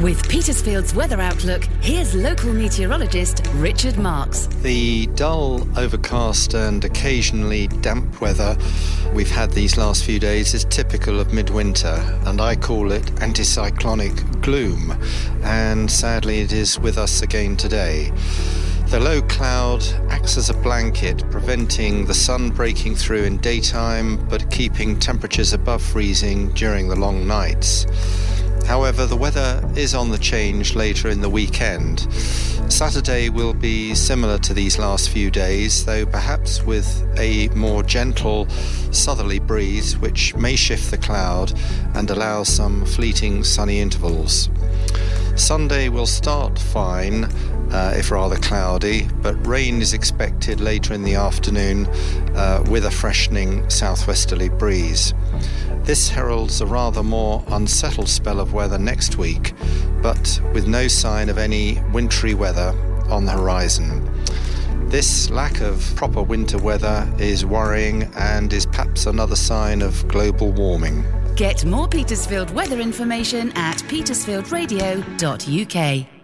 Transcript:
With Petersfield's weather outlook, here's local meteorologist Richard Marks. The dull, overcast, and occasionally damp weather we've had these last few days is typical of midwinter, and I call it anticyclonic gloom. And sadly, it is with us again today. The low cloud acts as a blanket, preventing the sun breaking through in daytime but keeping temperatures above freezing during the long nights. However, the weather is on the change later in the weekend. Saturday will be similar to these last few days, though perhaps with a more gentle southerly breeze, which may shift the cloud and allow some fleeting sunny intervals. Sunday will start fine, uh, if rather cloudy, but rain is expected later in the afternoon uh, with a freshening southwesterly breeze. This heralds a rather more unsettled spell of weather next week, but with no sign of any wintry weather on the horizon. This lack of proper winter weather is worrying and is perhaps another sign of global warming. Get more Petersfield weather information at petersfieldradio.uk.